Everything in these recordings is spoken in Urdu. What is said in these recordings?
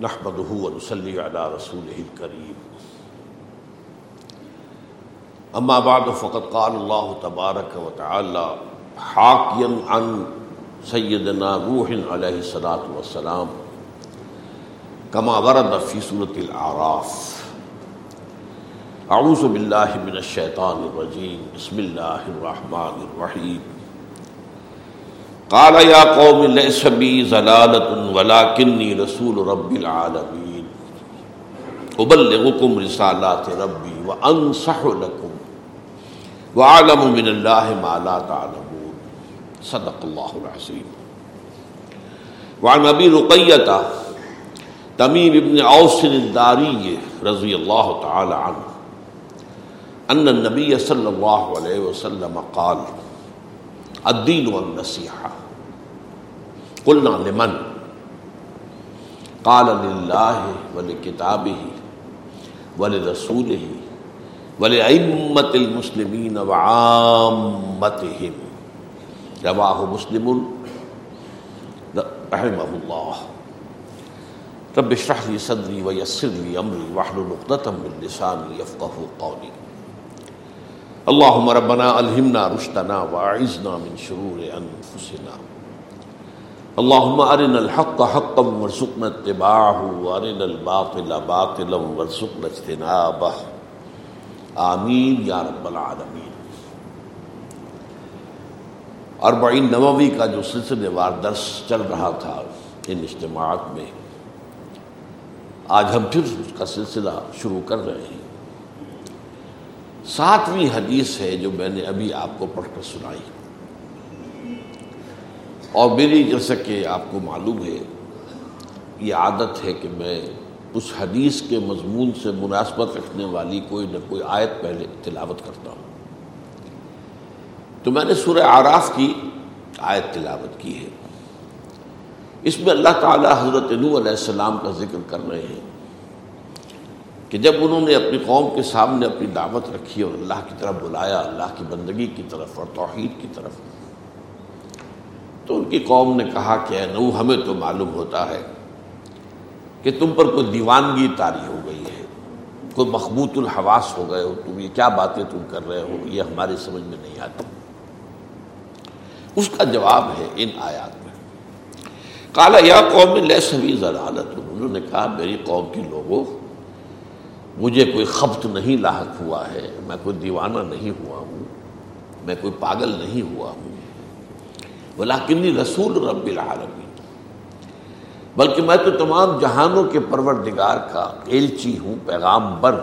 نحمده ونصلي على رسوله الكريم. اما بعد، فقد قال الله تبارك وتعالى حاكيا عن سيدنا روح عليه الصلاه والسلام، كما ورد في سوره الاعراف اعوذ بالله من الشيطان الرجيم. بسم الله الرحمن الرحيم. قال يا قوم ليس بي ضلالة ولكني رسول رب العالمين. أبلغكم رسالات ربي وأنصح لكم وأعلم من الله ما لا تعلمون. صدق الله العظيم. وعن أبي رقية تميم بن عوس الداري رضي الله تعالى عنه أن النبي صلى الله عليه وسلم قال الدين والنصيحة. قلنا لمن؟ قال لله ولكتابه ولرسوله ولأئمة المسلمين وعامتهم رواه مسلم۔ رحمه الله رب اشرح لي صدري ويسر لي أمري واحلل عقدة من لساني يفقهوا قولي اللهم ربنا الهمنا رشدنا واعذنا من شرور انفسنا۔ اللهم ارنا الحق حقا وارزقنا اتباعه وارنا الباطل باطلا وارزقنا اجتنابه. آمین یا رب العالمین. اربعین نووی کا جو سلسلے وار درس چل رہا تھا ان اجتماعات میں، آج ہم پھر اس کا سلسلہ شروع کر رہے ہیں۔ ساتویں حدیث ہے جو میں نے ابھی آپ کو پڑھ کر سنائی۔ اور میری جیسا کہ آپ کو معلوم ہے، یہ عادت ہے کہ میں اس حدیث کے مضمون سے مناسبت رکھنے والی کوئی نہ کوئی آیت پہلے تلاوت کرتا ہوں۔ تو میں نے سورہ آراف کی آیت تلاوت کی ہے۔ اس میں اللہ تعالیٰ حضرت نو علیہ السلام کا ذکر کر رہے ہیں کہ جب انہوں نے اپنی قوم کے سامنے اپنی دعوت رکھی اور اللہ کی طرف بلایا، اللہ کی بندگی کی طرف اور توحید کی طرف تو ان کی قوم نے کہا کہ اے نو ہمیں تو معلوم ہوتا ہے کہ تم پر کوئی دیوانگی تاری ہو گئی ہے، کوئی مخبوط الحواس ہو گئے ہو، تم یہ کیا باتیں تم کر رہے ہو؟ یہ ہماری سمجھ میں نہیں آتی۔ اس کا جواب ہے ان آیات میں۔ کالا یا قوم لے سبھی ضلالت۔ انہوں نے کہا، میری قوم کی لوگوں، مجھے کوئی خبت نہیں لاحق ہوا ہے، میں کوئی دیوانہ نہیں ہوا ہوں، میں کوئی پاگل نہیں ہوا ہوں۔ بلاکنی رسول رب العالمین۔ بلکہ میں تو تمام جہانوں کے پروردگار کا ایلچی ہوں پیغام بر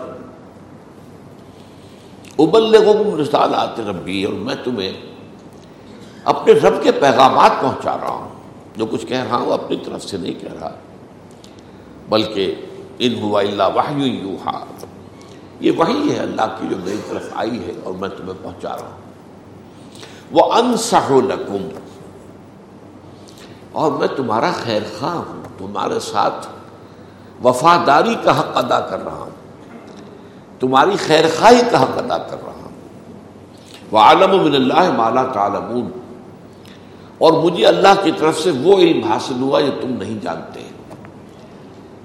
ابلغم رسالات ربی، اور میں تمہیں اپنے رب کے پیغامات پہنچا رہا ہوں۔ جو کچھ کہہ رہا ہوں اپنی طرف سے نہیں کہہ رہا، بلکہ ان ہوا اللہ وحی یوحا۔ یہ وہی ہے اللہ کی جو میری طرف آئی ہے اور میں تمہیں پہنچا رہا ہوں۔ وہ انصح لکم اور میں تمہارا خیر خواہ ہوں، تمہارے ساتھ وفاداری کا حق ادا کر رہا ہوں، تمہاری خیر خواہی کا حق ادا کر رہا ہوں۔ وہ عالم من اللہ مالا تعالمون اور مجھے اللہ کی طرف سے وہ علم حاصل ہوا جو تم نہیں جانتے۔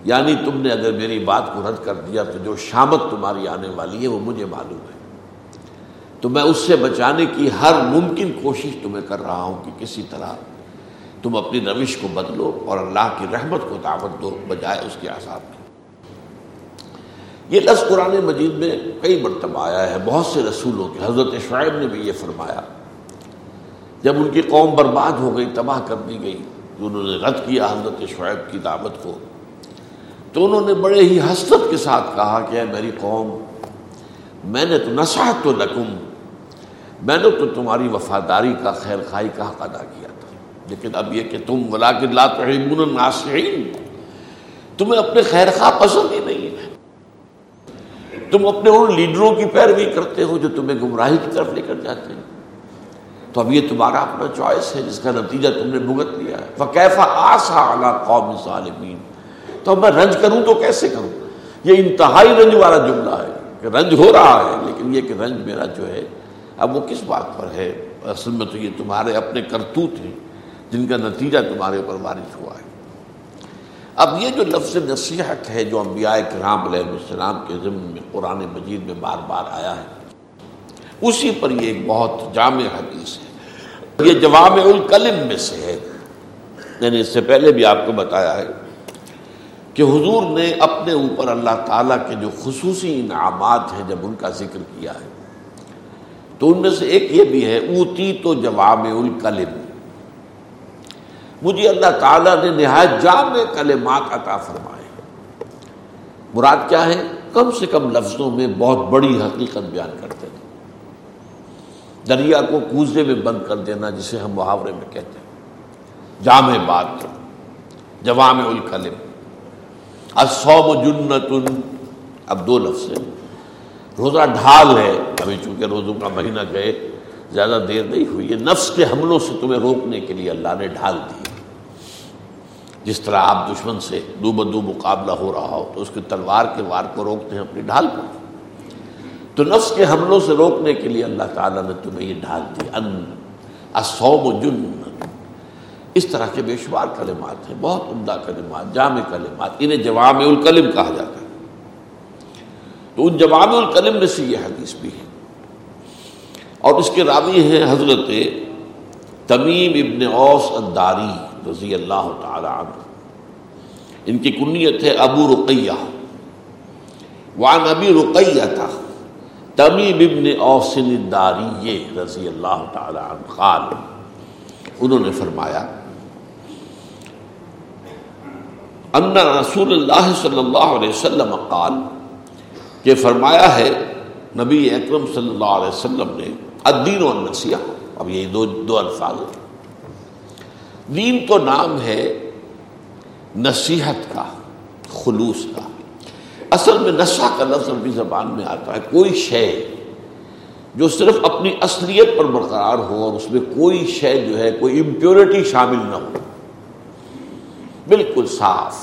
یعنی تم نے اگر میری بات کو رد کر دیا تو جو شامت تمہاری آنے والی ہے وہ مجھے معلوم ہے۔ تو میں اس سے بچانے کی ہر ممکن کوشش تمہیں کر رہا ہوں کہ کسی طرح تم اپنی روش کو بدلو اور اللہ کی رحمت کو دعوت دو، بجائے اس کے آزاد کی یہ لفظ قرآن مجید میں کئی مرتبہ آیا ہے، بہت سے رسولوں کے۔ حضرت شعیب نے بھی یہ فرمایا۔ جب ان کی قوم برباد ہو گئی، تباہ کر دی گئی، تو انہوں نے رد کیا حضرت شعیب کی دعوت کو۔ تو انہوں نے بڑے ہی حسرت کے ساتھ کہا کہ اے میری قوم، میں نے تو نصحت تو لکم، میں نے تو تمہاری وفاداری کا، خیر خائی کا حق ادا کیا۔ لیکن اب یہ کہ تم ولاکن لا تحبون الناصحین، تمہیں اپنے خیر خواہ پسند ہی نہیں ہے۔ تم اپنے ان لیڈروں کی پیروی کرتے ہو جو تمہیں گمراہی کی طرف لے کر جاتے ہیں۔ تو اب یہ تمہارا اپنا چوائس ہے، جس کا نتیجہ تم نے بھگت لیا ہے۔ فقیفہ آسا اعلیٰ قوم ظالمین تو اب میں رنج کروں تو کیسے کروں؟ یہ انتہائی رنج والا جملہ ہے کہ رنج ہو رہا ہے، لیکن یہ کہ رنج میرا جو ہے، اب وہ کس بات پر ہے؟ اصل میں تو یہ تمہارے اپنے کرتوت ہیں۔ جن کا نتیجہ تمہارے اوپر وارث ہوا ہے۔ اب یہ جو لفظ نصیحت ہے جو انبیاء کرام علیہ السلام کے ضمن میں، قرآن مجید میں بار بار آیا ہے، اسی پر یہ ایک بہت جامع حدیث ہے۔ یہ جوام الکلم میں سے ہے۔ میں نے اس سے پہلے بھی آپ کو بتایا ہے کہ حضور نے اپنے اوپر اللہ تعالیٰ کے جو خصوصی انعامات ہیں جب ان کا ذکر کیا ہے، تو ان میں سے ایک یہ بھی ہے، اوتی تو جوام الکلم۔ مجھے اللہ تعالیٰ نے نہایت جامع کلمات عطا فرمائے مراد کیا ہے؟ کم سے کم لفظوں میں بہت بڑی حقیقت بیان کرتے تھے دریا کو کوزے میں بند کر دینا جسے ہم محاورے میں کہتے ہیں۔ جامع بات جوام الکلم۔ الصوم جنت اب دو لفظ ہیں۔ روزہ ڈھال ہے۔ ابھی چونکہ روزوں کا مہینہ گئے زیادہ دیر نہیں ہوئی یہ نفس کے حملوں سے تمہیں روکنے کے لیے اللہ نے ڈھال دی جس طرح آپ دشمن سے دو بدو مقابلہ ہو رہا ہو، تو اس کے تلوار کے وار کو روکتے ہیں، اپنی ڈھال پر۔ تو نفس کے حملوں سے روکنے کے لیے اللہ تعالیٰ نے تمہیں یہ ڈھال دی، ان جن۔ اس طرح کے بے شمار کلمات ہیں، بہت عمدہ کلمات، جامع کلمات، انہیں جوام الکلم کہا جاتا ہے۔ تو ان جوام الکلم میں سے یہ حدیث بھی ہے۔ اور اس کے راوی ہیں حضرت تمیم ابن اوس انداری رضی اللہ تعالی عنہ۔ ان کی کنیت ہے ابو رقیہ۔ وان ابی رقیہ تھا تمیم ابن اوسن الداری رضی اللہ تعالی عنہ قال، انہوں نے فرمایا، ان رسول اللہ صلی اللہ علیہ وسلم قال کہ فرمایا ہے، نبی اکرم صلی اللہ علیہ وسلم نے، الدین و النسیہ اب یہ دو دو الفاظ ہیں۔ دین تو نام ہے نصیحت کا، خلوص کا۔ اصل میں نشہ کا لفظ بھی زبان میں آتا ہے، کوئی شے جو صرف اپنی اصلیت پر برقرار ہو اور اس میں کوئی شے جو ہے، کوئی امپیورٹی شامل نہ ہو۔ بالکل صاف،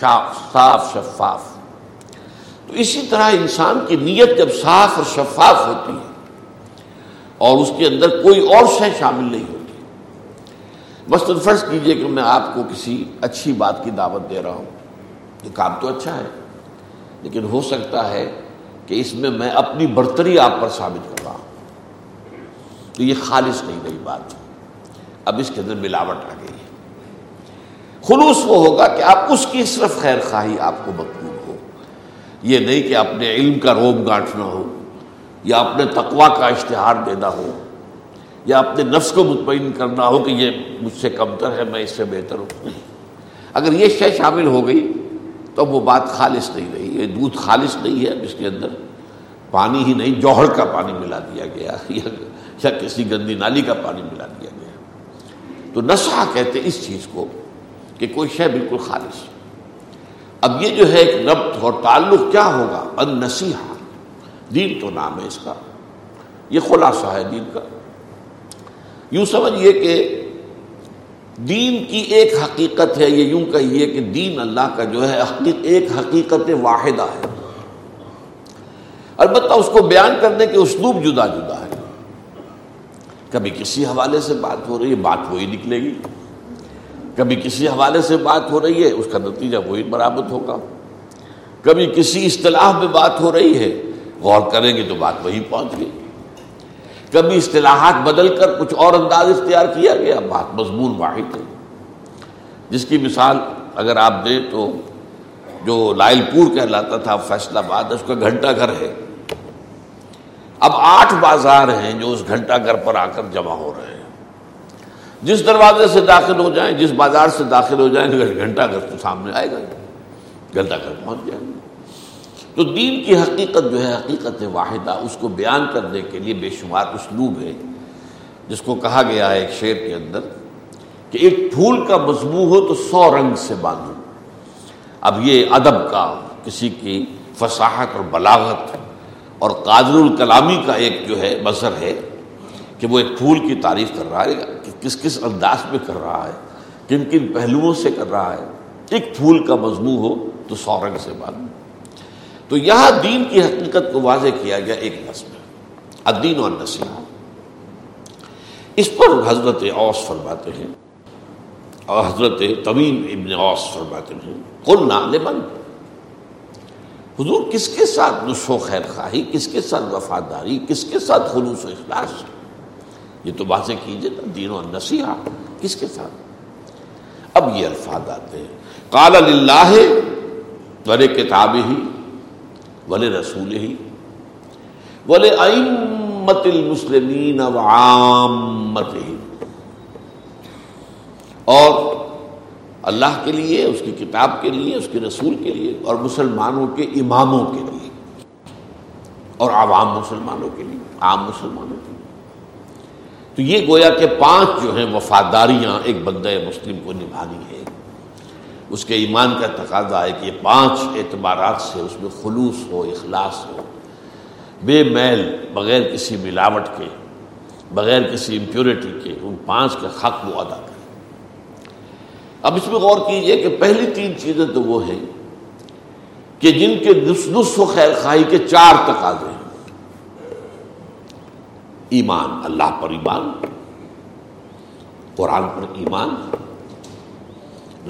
شاف، صاف شفاف۔ تو اسی طرح انسان کی نیت جب صاف اور شفاف ہوتی ہے اور اس کے اندر کوئی اور شے شامل نہیں ہوتی مثلاً فرض کیجیے کہ میں آپ کو کسی اچھی بات کی دعوت دے رہا ہوں۔ یہ کام تو اچھا ہے، لیکن ہو سکتا ہے کہ اس میں میں اپنی برتری آپ پر ثابت کر رہا ہوں۔ تو یہ خالص نہیں رہی بات۔ اب اس کے اندر ملاوٹ آ گئی ہے۔ خلوص وہ ہوگا کہ آپ اس کی صرف خیر خواہی آپ کو مطلوب ہو۔ یہ نہیں کہ اپنے علم کا روب گانٹنا ہو یا اپنے تقوا کا اشتہار دینا ہو۔ یا اپنے نفس کو مطمئن کرنا ہو کہ یہ مجھ سے کمتر ہے، میں اس سے بہتر ہوں۔ اگر یہ شے شامل ہو گئی تو وہ بات خالص نہیں رہی۔ یہ دودھ خالص نہیں ہے اس کے اندر پانی ہی نہیں، جوہر کا پانی ملا دیا گیا، یا کسی گندی نالی کا پانی ملا دیا گیا۔ تو نشہ کہتے اس چیز کو کہ کوئی شے بالکل خالص۔ اب یہ جو ہے ایک ربط اور تعلق کیا ہوگا؟ ان نصیحہ دین تو نام ہے اس کا۔ یہ خلاصہ ہے دین کا۔ یوں سمجھئے کہ دین کی ایک حقیقت ہے، یہ یوں کہیے کہ دین اللہ کا جو ہے ایک حقیقت واحدہ ہے۔ البتہ اس کو بیان کرنے کے اسلوب جدا جدا ہے۔ کبھی کسی حوالے سے بات ہو رہی ہے، بات وہی نکلے گی۔ کبھی کسی حوالے سے بات ہو رہی ہے، اس کا نتیجہ وہی برآمد ہوگا۔ کبھی کسی اصطلاح میں بات ہو رہی ہے، غور کریں گے تو بات وہیں پہنچ گئی۔ کبھی اصطلاحات بدل کر کچھ اور انداز اختیار کیا گیا، بات مضمون واحد ہے۔ جس کی مثال اگر آپ دیں تو جو لائل پور کہلاتا تھا، فیصلہ باد اس کا گھنٹہ گھر ہے۔ اب آٹھ بازار ہیں جو اس گھنٹہ گھر پر آ کر جمع ہو رہے ہیں۔ جس دروازے سے داخل ہو جائیں، جس بازار سے داخل ہو جائیں گھنٹہ گھر تو سامنے آئے گا، گھنٹہ گھر پہنچ جائیں گے تو دین کی حقیقت جو ہے، حقیقت واحدہ، اس کو بیان کرنے کے لیے بے شمار اسلوب ہے، جس کو کہا گیا ہے ایک شعر کے اندر کہ ایک پھول کا مضمون ہو تو سو رنگ سے باندھو۔ اب یہ ادب کا کسی کی فصاحت اور بلاغت اور قادر الکلامی کا ایک جو ہے مظہر ہے کہ وہ ایک پھول کی تعریف کر رہا ہے، کہ کس کس انداز میں کر رہا ہے، کن کن پہلوؤں سے کر رہا ہے۔ ایک پھول کا مضمون ہو تو سو رنگ سے باندھو۔ تو یہاں دین کی حقیقت کو واضح کیا گیا ایک نسل الدین اور نسل اس پر حضرت اوس فرماتے ہیں، اور حضرت طویم ابن اوس فرماتے ہیں کل نالے بند حضور کس کے ساتھ نسخ و خیر خواہی کس کے ساتھ وفاداری، کس کے ساتھ خلوص و اخلاص؟ یہ تو واضح کیجیے نا، دین و نصیحہ کس کے ساتھ؟ اب یہ الفاظ آتے ہیں۔ کال اللہ ور کتاب ہی ول رسول ہی ول امت المسلمین و عامت ہی اور اللہ کے لیے، اس کی کتاب کے لیے، اس کے رسول کے لیے اور مسلمانوں کے اماموں کے لیے اور عوام مسلمانوں کے لیے، عام مسلمانوں کے لیے۔ تو یہ گویا کہ پانچ جو ہیں وفاداریاں ایک بندہ مسلم کو نبھانی ہے۔ اس کے ایمان کا تقاضا ہے کہ یہ پانچ اعتبارات سے اس میں خلوص ہو، اخلاص ہو۔ بے میل بغیر کسی ملاوٹ کے، بغیر کسی امپیورٹی کے ان پانچ کا حق وہ ادا کرے اب اس میں غور کیجیے کہ پہلی تین چیزیں تو وہ ہیں کہ جن کے نس و خیر خواہی کے چار تقاضے ہیں۔ ایمان، اللہ پر ایمان، قرآن پر ایمان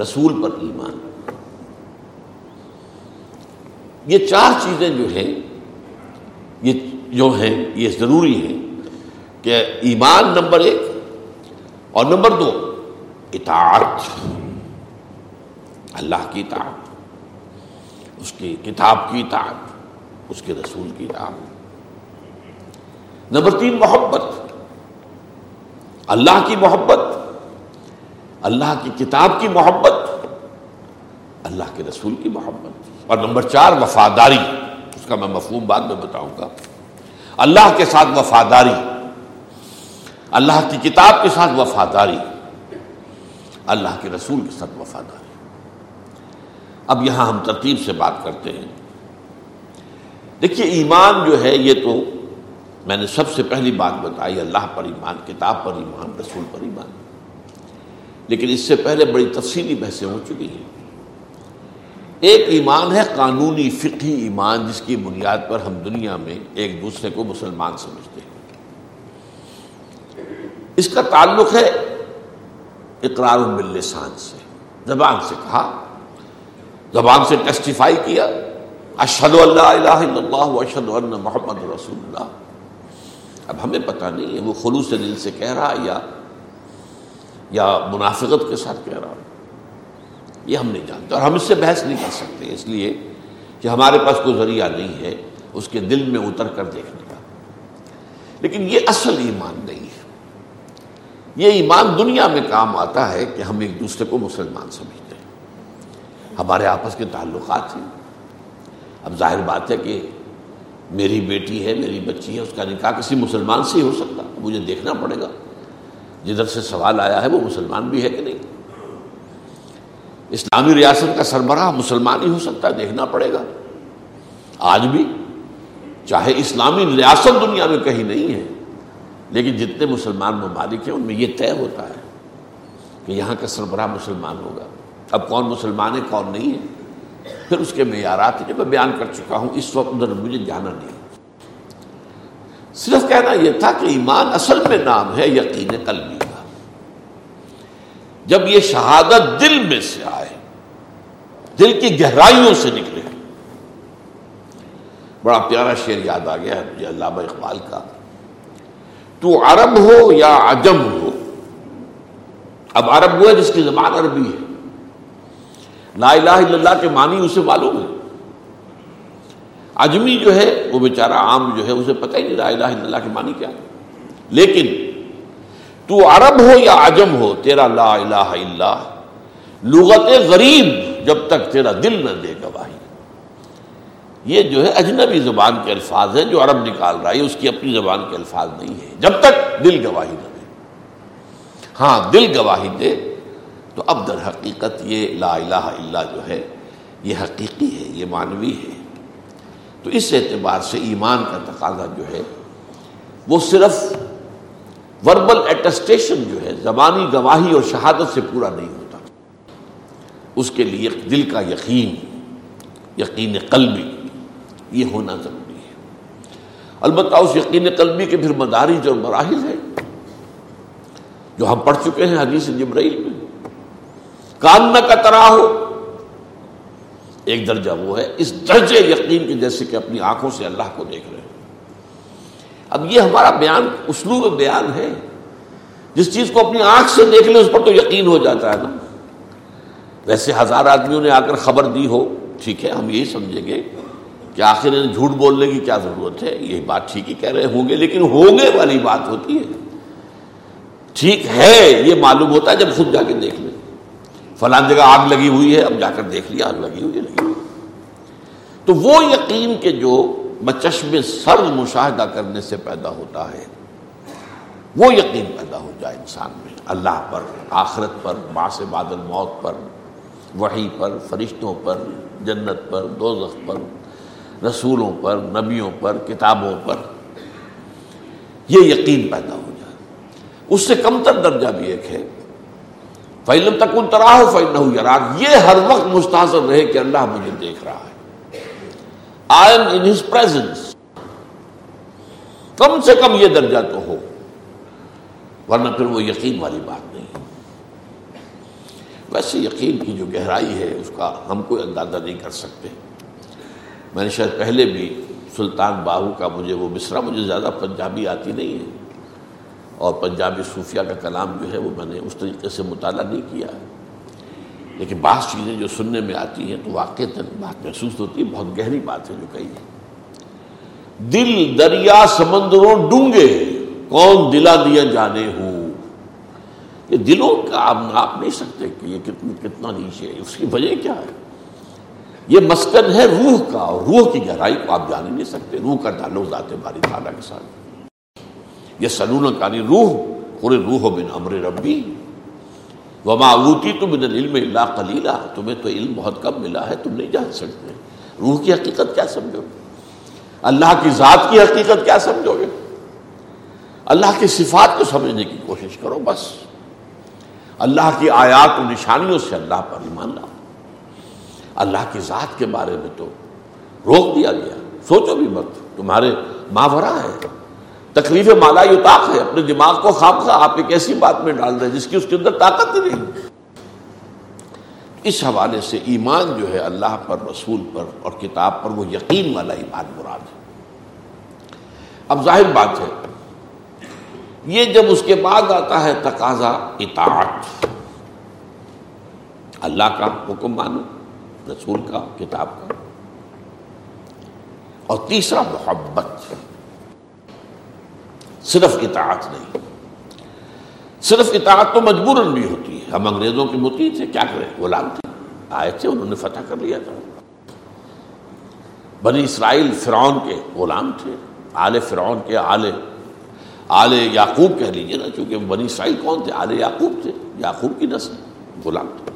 رسول پر ایمان۔ یہ چار چیزیں جو ہیں، یہ جو ہیں، یہ ضروری ہے کہ ایمان نمبر ایک اور نمبر دو، اطاعت۔ اللہ کی اطاعت، اس کی کتاب کی اطاعت، اس کے رسول کی اطاعت۔ نمبر تین، محبت۔ اللہ کی محبت اللہ کی کتاب کی محبت اللہ کے رسول کی محبت اور نمبر چار، وفاداری۔ اس کا میں مفہوم بعد میں بتاؤں گا۔ اللہ کے ساتھ وفاداری۔ اللہ کی کتاب کے ساتھ وفاداری۔ اللہ کے رسول کے ساتھ وفاداری۔ اب یہاں ہم ترتیب سے بات کرتے ہیں۔ دیکھیے، ایمان جو ہے، یہ تو میں نے سب سے پہلی بات بتائی، اللہ پر ایمان، کتاب پر ایمان، رسول پر ایمان۔ لیکن اس سے پہلے بڑی تفصیلی بحثیں ہو چکی ہیں۔ ایک ایمان ہے قانونی فقہی ایمان جس کی بنیاد پر ہم دنیا میں ایک دوسرے کو مسلمان سمجھتے ہیں۔ اس کا تعلق ہے اقرار باللسان سے، زبان سے کہا۔ زبان سے ٹیسٹیفائی کیا۔ اشد اللہ الہ الا اللہ اشد اللہ محمد رسول اللہ۔ اب ہمیں پتہ نہیں ہے وہ خلوص دل سے کہہ رہا یا یا منافقت کے ساتھ کہہ رہا ہوں۔ یہ ہم نہیں جانتے اور ہم اس سے بحث نہیں کر سکتے، اس لیے کہ ہمارے پاس کوئی ذریعہ نہیں ہے اس کے دل میں اتر کر دیکھنے کا۔ لیکن یہ اصل ایمان نہیں ہے۔ یہ ایمان دنیا میں کام آتا ہے کہ ہم ایک دوسرے کو مسلمان سمجھیں ہمارے آپس کے تعلقات ہیں۔ اب ظاہر بات ہے کہ میری بیٹی ہے، میری بچی ہے، اس کا نکاح کسی مسلمان سے ہی ہو سکتا، مجھے دیکھنا پڑے گا۔ جدھر سے سوال آیا ہے وہ مسلمان بھی ہے کہ نہیں؟ اسلامی ریاست کا سربراہ مسلمان ہی ہو سکتا ہے، دیکھنا پڑے گا۔ آج بھی چاہے اسلامی ریاست دنیا میں کہیں نہیں ہے، لیکن جتنے مسلمان ممالک ہیں، ان میں یہ طے ہوتا ہے کہ یہاں کا سربراہ مسلمان ہوگا۔ اب کون مسلمان ہے، کون نہیں ہے؟ پھر اس کے معیارات جو میں بیان کر چکا ہوں، اس وقت ادھر مجھے جانا نہیں۔ صرف کہنا یہ تھا کہ ایمان اصل میں نام ہے یقین قلبی کا۔ جب یہ شہادت دل میں سے آئے، دل کی گہرائیوں سے نکلے۔ بڑا پیارا شعر یاد آ گیا ہے مجھے علامہ اقبال کا۔ تو عرب ہو یا عجم ہو؟ اب عرب وہ ہے جس کی زبان عربی ہے۔ لا الہ الا اللہ کے معنی اسے معلوم ہے۔ اجمی جو ہے، وہ بیچارہ عام جو ہے، اسے پتہ ہی نہیں، لا الہ الا اللہ کے معنی کیا لیکن، تو عرب ہو یا عجم ہو، تیرا لا الہ الا لغت غریب جب تک تیرا دل نہ دے گواہی یہ جو ہے، اجنبی زبان کے الفاظ ہیں جو عرب نکال رہا ہے، اس کی اپنی زبان کے الفاظ نہیں ہے جب تک دل گواہی نہ دے۔ ہاں دل گواہی دے، تو اب در حقیقت یہ لا الہ الا جو ہے، یہ حقیقی ہے، یہ معنوی ہے۔ تو اس اعتبار سے ایمان کا تقاضا جو ہے، وہ صرف وربل ایٹسٹیشن جو ہے، زبانی گواہی اور شہادت سے پورا نہیں ہوتا۔ اس کے لیے دل کا یقین یقین قلبی، یہ ہونا ضروری ہے۔ البتہ اس یقین قلبی کے پھر مدارج اور مراحل ہیں، جو ہم پڑھ چکے ہیں حدیث جبرائیل میں۔ کاننا کا ترا ہو ایک درجہ وہ ہے، اس درجے یقین کے جیسے کہ اپنی آنکھوں سے اللہ کو دیکھ رہے ہیں۔ اب یہ ہمارا بیان، اسلوب بیان ہے۔ جس چیز کو اپنی آنکھ سے دیکھ لیں، اس پر تو یقین ہو جاتا ہے نا۔ ویسے ہزار آدمیوں نے آ کر خبر دی ہو، ٹھیک ہے، ہم یہی سمجھیں گے کہ آخر انہیں جھوٹ بولنے کی کیا ضرورت ہے۔ یہ بات ٹھیک ہی کہہ رہے ہوں گے، لیکن ہوگے والی بات ہوتی ہے۔ ٹھیک ہے، یہ معلوم ہوتا ہے جب خود جا کے دیکھ لیں۔ فلان جگہ آگ لگی ہوئی ہے، اب جا کر دیکھ لیا، آگ لگی ہوئی ہے، لگی ہوئی تو وہ یقین کے جو بچشم سر مشاہدہ کرنے سے پیدا ہوتا ہے، وہ یقین پیدا ہو جائے انسان میں۔ اللہ پر، آخرت پر باس بادل موت پر، وحی پر، فرشتوں پر، جنت پر، دوزخ پر، رسولوں پر، نبیوں پر، کتابوں پر۔ یہ یقین پیدا ہو جائے۔ اس سے کم تر درجہ بھی ایک ہے۔ فیلم تک ان تراہ فیل یار یہ ہر وقت مستحصر رہے کہ اللہ مجھے دیکھ رہا ہے۔ I am in his presence کم سے کم یہ درجہ تو ہو۔ ورنہ پھر وہ یقین والی بات نہیں۔ ویسے یقین کی جو گہرائی ہے، اس کا ہم کوئی اندازہ نہیں کر سکتے۔ میں نے شاید پہلے بھی سلطان باہو کا مجھے وہ مصرا مجھے زیادہ پنجابی آتی نہیں ہے۔ اور پنجابی صوفیہ کا کلام جو ہے وہ میں نے اس طریقے سے مطالعہ نہیں کیا ہے۔ لیکن بعض چیزیں جو سننے میں آتی ہیں تو واقع بات محسوس ہوتی ہے، بہت گہری بات ہے جو کہی ہے۔ دل دریا سمندروں ڈونگے، کون دلا دیا جانے ہوں یہ دلوں کا آپ ناپ نہیں سکتے کہ یہ کتنا کتنا نیچے ہے، اس کی وجہ کیا ہے؟ یہ مسکن ہے روح کا اور روح کی گہرائی کو آپ جان ہی نہیں سکتے، روح کا تعلق ذات باری تعالیٰ کے ساتھ۔ یہ سلون کانی روح پورے روح بن امر ربی. وما اوتی تو بن علم اللہ کلیلہ تمہیں تو علم بہت کم ملا ہے، تم نہیں جان سکتے۔ روح کی حقیقت کیا سمجھو؟ گے اللہ کی ذات کی حقیقت کیا سمجھو گے؟ اللہ کی صفات کو سمجھنے کی کوشش کرو بس۔ اللہ کی آیات و نشانیوں سے اللہ پر ایمان لاؤ۔ اللہ کی ذات کے بارے میں تو روک دیا گیا۔ سوچو بھی مت، تمہارے ماورا ہے۔ تکلیف مالا یوتاق ہے، اپنے دماغ کو خواب خواہ، آپ ایک ایسی بات میں ڈال رہے جس کی اس کے اندر طاقت ہی نہیں۔ اس حوالے سے ایمان جو ہے اللہ پر، رسول پر اور کتاب پر وہ یقین والا ایمان مراد ہے۔ اب ظاہر بات ہے، یہ جب اس کے بعد آتا ہے تقاضا، اطاعت۔ اللہ کا حکم مانو، رسول کا، کتاب کا۔ اور تیسرا، محبت۔ صرف اطاعت نہیں۔ صرف اطاعت تو مجبوراً بھی ہوتی ہے۔ ہم انگریزوں کے متی تھے، کیا کریں؟ غلام تھے۔ آئے تھے، انہوں نے فتح کر لیا تھا۔ بنی اسرائیل فرعون کے غلام تھے۔ آل فرعون کے آل آل یعقوب کہہ لیجیے نا، چونکہ بنی اسرائیل کون تھے؟ آل یعقوب تھے۔ یعقوب کی نسل، غلام تھے۔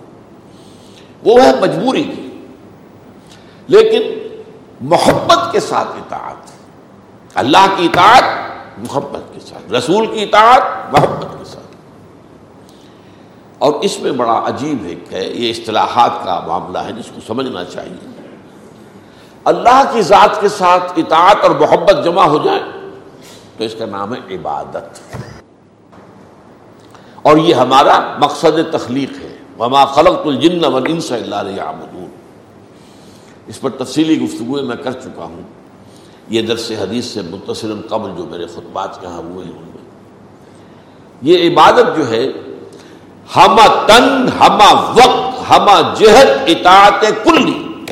وہ ہے مجبوری کی۔ لیکن محبت کے ساتھ اطاعت، اللہ کی اطاعت محبت کے ساتھ، رسول کی اطاعت، محبت کے ساتھ۔ اور اس میں بڑا عجیب ہے، یہ اصطلاحات کا معاملہ ہے، جس کو سمجھنا چاہیے۔ اللہ کی ذات کے ساتھ اطاعت اور محبت جمع ہو جائے، تو اس کا نام ہے عبادت۔ اور یہ ہمارا مقصد تخلیق ہے۔ وما خلق الجن والانس الا ليعبدون۔ اس پر تفصیلی گفتگو میں کر چکا ہوں۔ یہ درس حدیث سے متصل قبل جو میرے خطبات کہاں ہوئے ہیں ان میں۔ یہ عبادت جو ہے، ہما تن، ہما وقت، ہما جہت، اطاعت کلی۔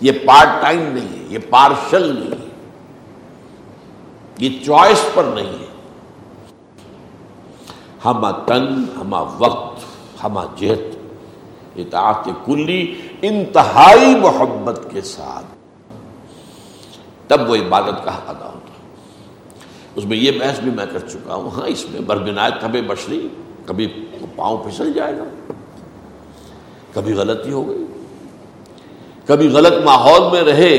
یہ پارٹ ٹائم نہیں ہے، یہ پارشل نہیں ہے۔ یہ چوائس پر نہیں ہے۔ ہما تن، ہما وقت، ہما جہت، اطاعت کلی۔ انتہائی محبت کے ساتھ۔ تب وہ عبادت کا حق ادا ہوتا اس میں یہ بحث بھی میں کر چکا ہوں ہاں اس میں بربنایت ہمیں بشری کبھی پاؤں پھسل جائے گا، کبھی غلطی ہو گئی، کبھی غلط ماحول میں رہے،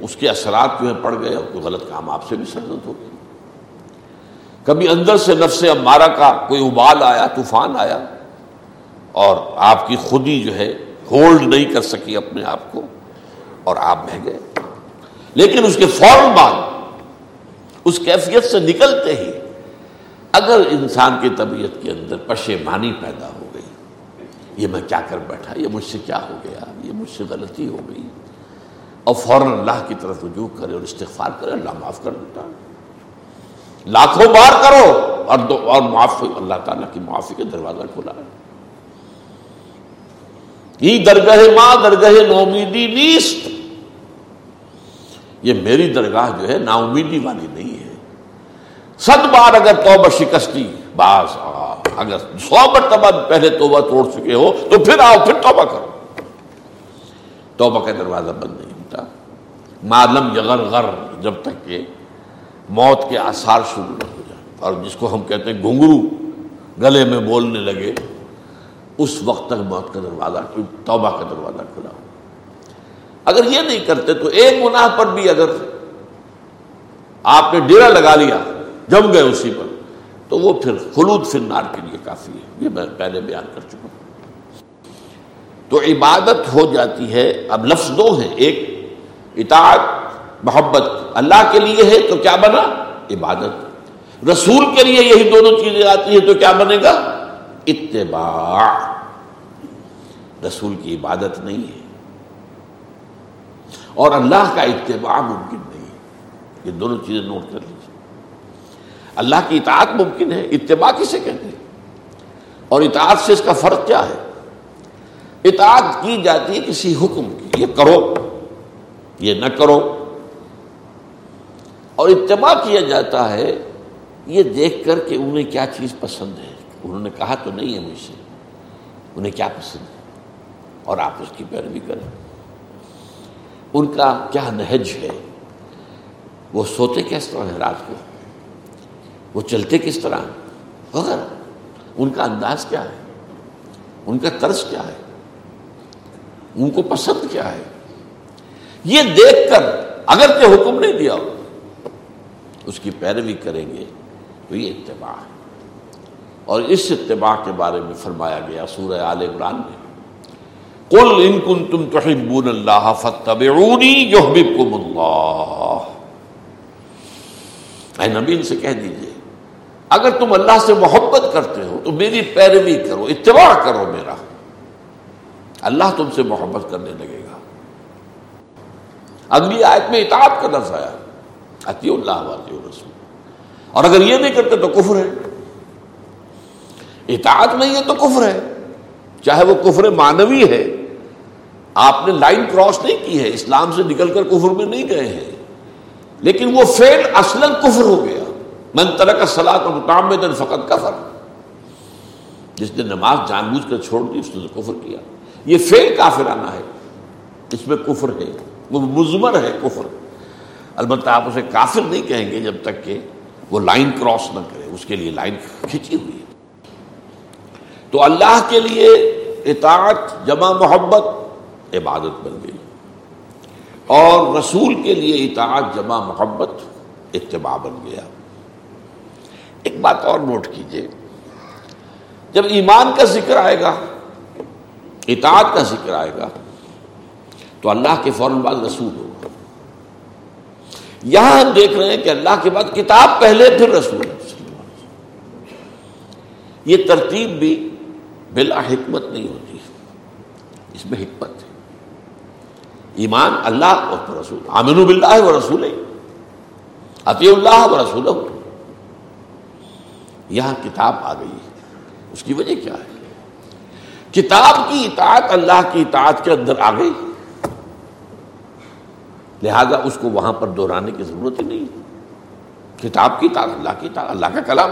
اس کے اثرات جو ہے پڑ گئے، اور کوئی غلط کام آپ سے بھی سرزد ہو گئی کبھی اندر سے نفس امارہ کا کوئی ابال آیا، طوفان آیا، اور آپ کی خودی جو ہے ہولڈ نہیں کر سکی اپنے آپ کو اور آپ بہ گئے۔ لیکن اس کے فوراً بعد اس کیفیت سے نکلتے ہی اگر انسان کی طبیعت کے اندر پشیمانی پیدا ہو گئی، یہ میں کیا کر بیٹھا، یہ مجھ سے کیا ہو گیا، یہ مجھ سے غلطی ہو گئی، اور فوراً اللہ کی طرف رجوع کرے اور استغفار کرے، اللہ معاف کر دیتا۔ لاکھوں بار کرو اور دو اور معاف اللہ تعالیٰ کی معافی کا دروازہ کھلا۔ ہے یہ درگاہ ماں، درگاہ نومیدی نیست۔ یہ میری درگاہ جو ہے نا امیدی والی نہیں ہے۔ صد بار اگر توبہ شکستی، باز اگر سو مرتبہ پہلے توبہ توڑ چکے ہو، تو پھر آؤ، پھر توبہ کرو۔ توبہ کا دروازہ بند نہیں ہوتا۔ معلوم یغر غر، جب تک کہ موت کے آثار شروع نہ ہو جائے اور جس کو ہم کہتے ہیں گھنگرو، گلے میں بولنے لگے۔ اس وقت تک موت کا دروازہ توبہ کا دروازہ کھلا ہو۔ اگر یہ نہیں کرتے تو ایک گناہ پر بھی اگر آپ نے ڈیرا لگا لیا، جم گئے اسی پر، تو وہ پھر خلود فنار کے لیے کافی ہے۔ یہ میں پہلے بیان کر چکا ہوں۔ تو عبادت ہو جاتی ہے۔ اب لفظ دو ہیں۔ ایک، اطاعت، محبت اللہ کے لیے ہے تو کیا بنا؟ عبادت۔ رسول کے لیے یہی دونوں چیزیں آتی ہیں تو کیا بنے گا؟ اتباع۔ رسول کی عبادت نہیں ہے۔ اور اللہ کا اتباع ممکن نہیں ہے۔ یہ دونوں چیزیں نوٹ کر لیجیے اللہ کی اطاعت ممکن ہے، اتباع کسے کہتے ہیں؟ اور اطاعت سے اس کا فرق کیا ہے؟ اطاعت کی جاتی ہے کسی حکم کی، یہ کرو، یہ نہ کرو۔ اور اتباع کیا جاتا ہے، یہ دیکھ کر کہ انہیں کیا چیز پسند ہے۔ انہوں نے کہا تو نہیں ہے مجھ سے۔ انہیں کیا پسند ہے؟ اور آپ اس کی پیروی کریں۔ ان کا کیا نہج ہے؟ وہ سوتے کس طرح ہے رات کو؟ وہ چلتے کس طرح وغیرہ ان کا انداز کیا ہے؟ ان کا طرز کیا ہے؟ ان کو پسند کیا ہے؟ یہ دیکھ کر اگر کہ حکم نہیں دیا ہو، اس کی پیروی کریں گے تو یہ اتباع ہے۔ اور اس اتباع کے بارے میں فرمایا گیا سورہ آل عمران میں۔ کل ان کن تم تحبون اللہ فتبعونی یحببکم اللہ اے نبی، ان سے کہہ دیجیے، اگر تم اللہ سے محبت کرتے ہو تو میری پیروی کرو، اتباع کرو میرا۔ اللہ تم سے محبت کرنے لگے گا۔ اگلی آیت میں اطاعت کا لفظ آیا اتی اللہ واطی رسول اور اگر یہ نہیں کرتے تو کفر ہے۔ اطاعت نہیں ہے تو کفر ہے۔ چاہے وہ کفر مانوی ہے۔ آپ نے لائن کراس نہیں کی ہے۔ اسلام سے نکل کر کفر میں نہیں گئے ہیں۔ لیکن وہ فیل اصلا کفر ہو گیا۔ من ترک سلاد اور مقام میں دن فقط کفر۔ جس نے نماز جان بوجھ کر چھوڑ دی، اس نے کفر کیا۔ یہ فیل کافرانہ ہے۔ اس میں کفر ہے۔ وہ مزمر ہے کفر۔ البتہ آپ اسے کافر نہیں کہیں گے جب تک کہ وہ لائن کراس نہ کرے۔ اس کے لیے لائن کھینچی ہوئی ہے۔ تو اللہ کے لیے اطاعت، جمع محبت عبادت بن گئی۔ اور رسول کے لیے اطاعت، جمع محبت اتباع بن گیا۔ ایک بات اور نوٹ کیجیے، جب ایمان کا ذکر آئے گا، اطاعت کا ذکر آئے گا، تو اللہ کے فوراً بعد رسول ہوگا۔ یہاں ہم دیکھ رہے ہیں کہ اللہ کے بعد کتاب پہلے، پھر رسول۔ یہ ترتیب بھی بلا حکمت نہیں ہوتی۔ اس میں حکمت ہے۔ ایمان اللہ اور رسول۔ آمین بلّہ و رسول عطی اللہ و رسول یہاں کتاب آ گئی ہے۔ اس کی وجہ کیا ہے؟ کتاب کی اطاعت اللہ کی اطاعت کے اندر آ گئی۔ لہذا اس کو وہاں پر دہرانے کی ضرورت ہی نہیں۔ کتاب کی اطاعت اللہ کی اطاعت، اللہ کا کلام۔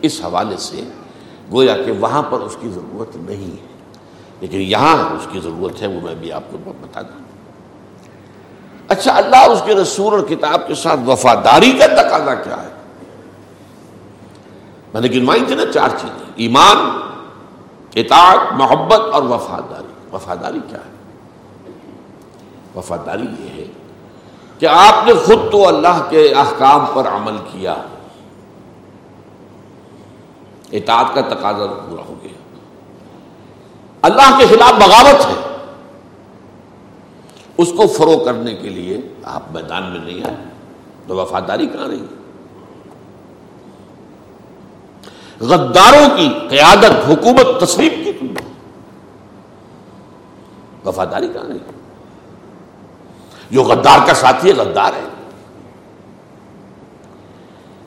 اس حوالے سے گویا کہ وہاں پر اس کی ضرورت نہیں ہے۔ لیکن یہاں اس کی ضرورت ہے، وہ میں بھی آپ کو بتا دوں۔ اچھا اللہ اس کے رسول اور کتاب کے ساتھ وفاداری کا تقاضا کیا ہے؟ میں نے گنوائی تھی نا چار چیزیں۔ ایمان، اطاعت، محبت اور وفاداری۔ وفاداری کیا ہے؟ وفاداری یہ ہے کہ آپ نے خود تو اللہ کے احکام پر عمل کیا۔ اطاعت کا تقاضا پورا ہو گیا۔ اللہ کے خلاف بغاوت ہے۔ اس کو فروغ کرنے کے لیے آپ میدان میں نہیں آئے۔ تو وفاداری کہاں رہی؟ غداروں کی قیادت، حکومت، تصریف کی تم۔ وفاداری کہاں رہی؟ جو غدار کا ساتھی ہے، غدار ہے۔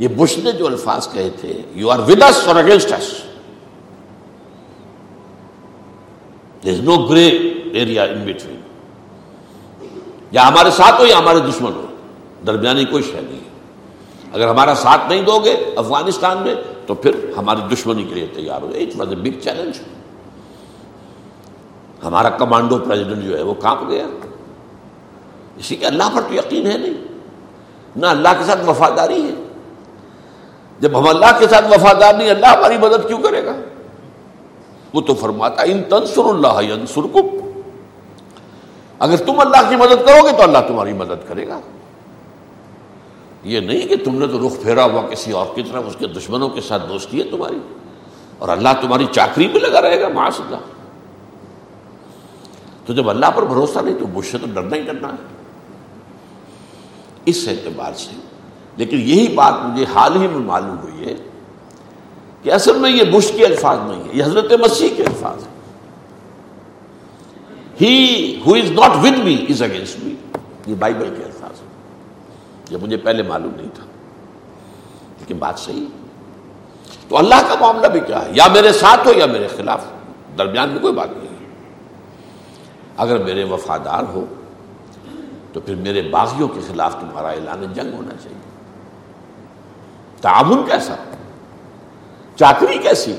یہ بش نے جو الفاظ کہے تھے you are with us or against us no grey area in between یا ہمارے ساتھ ہو یا ہمارے دشمن ہو، درمیانی کوئی شہ نہیں اگر ہمارا ساتھ نہیں دو گے افغانستان میں، تو پھر ہماری دشمنی کے لیے تیار ہو۔ It was a big challenge ہمارا کمانڈو پریزیڈنٹ جو ہے، وہ کانپ گیا۔ اسی کے اللہ پر تو یقین ہے نہیں۔ نہ اللہ کے ساتھ وفاداری ہے۔ جب ہم اللہ کے ساتھ وفادار نہیں، اللہ ہماری مدد کیوں کرے گا؟ وہ تو فرماتا ان تنسر اللہ ینسرکم اگر تم اللہ کی مدد کرو گے تو اللہ تمہاری مدد کرے گا۔ یہ نہیں کہ تم نے تو رخ پھیرا ہوا، کسی اور کی طرف، اس کے دشمنوں کے ساتھ دوستی ہے تمہاری۔ اور اللہ تمہاری چاکری میں لگا رہے گا معاش اللہ تو جب اللہ پر بھروسہ نہیں تو مجھ سے تو ڈرنا ہی ڈرنا ہے۔ اس اعتبار سے لیکن یہی بات مجھے حال ہی میں معلوم ہوئی ہے کہ اصل میں یہ بش کے الفاظ نہیں ہے یہ حضرت مسیح کے الفاظ ہیں۔ He who is not with me is against me یہ بائبل کے الفاظ ہیں۔ یہ مجھے پہلے معلوم نہیں تھا، لیکن بات صحیح تو اللہ کا معاملہ بھی کیا ہے؟ یا میرے ساتھ ہو یا میرے خلاف، درمیان میں کوئی بات نہیں۔ ہے اگر میرے وفادار ہو، تو پھر میرے باغیوں کے خلاف تمہارا اعلان جنگ ہونا چاہیے۔ تعاون کیسا؟ چاکری کیسی؟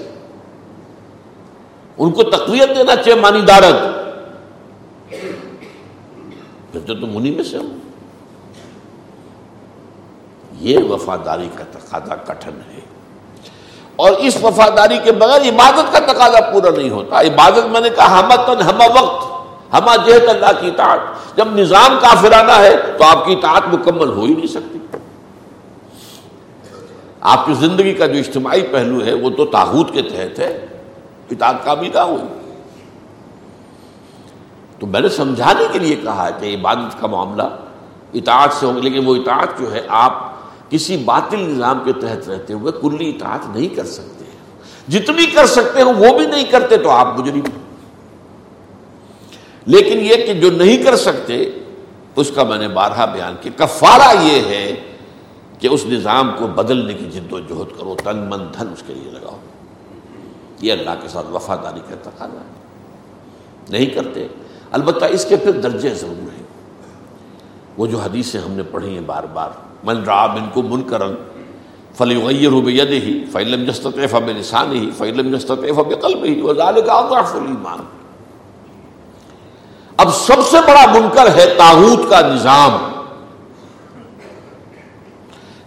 ان کو تقویت دینا چاہیے مانی دارد۔ پھر تو تم انہیں میں سے ہو۔ یہ وفاداری کا تقاضا کٹن ہے۔ اور اس وفاداری کے بغیر عبادت کا تقاضا پورا نہیں ہوتا۔ عبادت میں نے کہا ہم ہم وقت ہما جہت اللہ کی اطاعت۔ جب نظام کافرانہ ہے تو آپ کی اطاعت مکمل ہو ہی نہیں سکتی۔ آپ کی زندگی کا جو اجتماعی پہلو ہے، وہ تو تاحود کے تحت ہے۔ اطاعت کا بھی نہ ہوئی تو میں نے سمجھانے کے لیے کہا کہ عبادت کا معاملہ اطاعت سے ہوں گے لیکن وہ اطاعت جو ہے، آپ کسی باطل نظام کے تحت رہتے ہوئے کلی اطاعت نہیں کر سکتے۔ جتنی کر سکتے ہو، وہ بھی نہیں کرتے تو آپ مجرم لیکن یہ کہ جو نہیں کر سکتے، اس کا میں نے بارہا بیان کیا۔ کفارہ یہ ہے کہ اس نظام کو بدلنے کی جد و جہد کرو، تن من دھن اس کے لیے لگاؤ۔ یہ اللہ کے ساتھ وفاداری کا تقاضا ہے۔ نہیں کرتے۔ البتہ اس کے پھر درجے ضرور ہیں۔ وہ جو حدیثیں ہم نے پڑھی ہیں بار بار، من را من کو من کرن فلی غیر بید ہی فعلم جستطیف اب لسان ہی فعلم جستطیف اب قلب ہی وزال کا اضعف الایمان۔ اب سب سے بڑا منکر ہے تاغوت کا نظام۔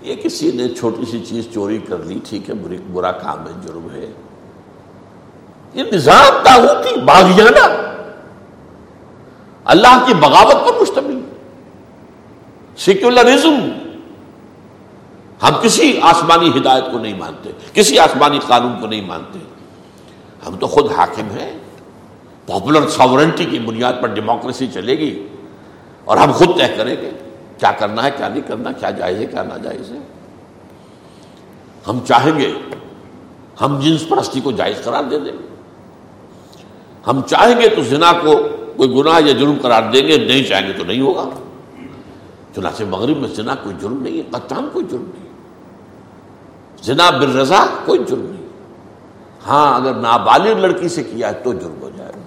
یہ کسی نے چھوٹی سی چیز چوری کر لی، ٹھیک ہے برا کام ہے، جرم ہے۔ یہ نظام تاغوتی، باغیانہ۔ اللہ کی بغاوت پر مشتمل۔ سیکولرزم۔ ہم کسی آسمانی ہدایت کو نہیں مانتے، کسی آسمانی قانون کو نہیں مانتے۔ ہم تو خود حاکم ہیں۔ پاپولر ساورنٹی کی بنیاد پر ڈیموکریسی چلے گی اور ہم خود طے کریں گے۔ کیا کرنا ہے، کیا نہیں کرنا، کیا جائز ہے، کیا ناجائز ہے۔ ہم چاہیں گے، ہم جنس پرستی کو جائز قرار دے دیں۔ ہم چاہیں گے تو زنا کو کوئی گناہ یا جرم قرار دیں گے، نہیں چاہیں گے تو نہیں ہوگا۔ چنانچہ مغرب میں زنا کوئی جرم نہیں ہے قطام کوئی جرم نہیں زنا بالرضا کوئی جرم نہیں ہاں اگر نابالغ لڑکی سے کیا ہے تو جرم ہو جائے۔ گا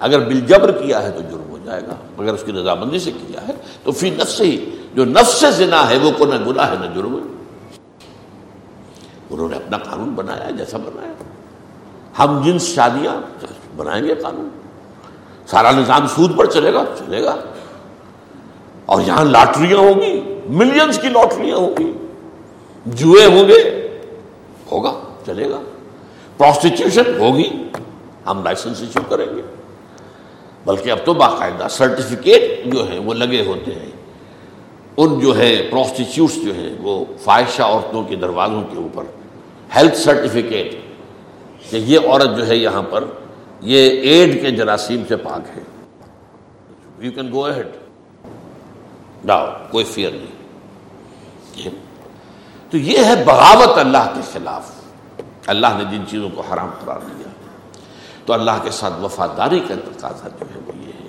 اگر بالجبر کیا ہے تو جرم جائے گا اگر اس کی رضامندی سے کیا ہے؟ تو فی نفس ہی، جو نفس سے زنا ہے، وہ کو نہ گناہ ہے، نہ جرم ہے۔ انہوں نے اپنا قانون بنایا جیسا بنایا ہم جنس شادیاں بنائیں گے قانون، سارا نظام سود پر چلے گا چلے گا۔ اور یہاں لاٹریاں ہوں گی ملینز کی لاٹریاں ہوں گی۔ جوئے ہوں گے، ہوگا، چلے گا۔ پروسٹیٹیوشن ہوگی، ہم لائسنس ایشو کریں گے۔ بلکہ اب تو باقاعدہ سرٹیفکیٹ جو ہیں وہ لگے ہوتے ہیں۔ ان جو ہے پروسٹیچیوٹس جو ہیں، وہ فائشہ عورتوں کے دروازوں کے اوپر۔ ہیلتھ سرٹیفکیٹ کہ یہ عورت جو ہے یہاں پر، یہ ایڈ کے جراثیم سے پاک ہے۔ یو کین گو اہڈ ڈاؤ کوئی فیئر نہیں۔ تو یہ ہے بغاوت اللہ کے خلاف۔ اللہ نے جن چیزوں کو حرام قرار دیا۔ تو اللہ کے ساتھ وفاداری کا تقاضا جو ہے وہ یہ ہے۔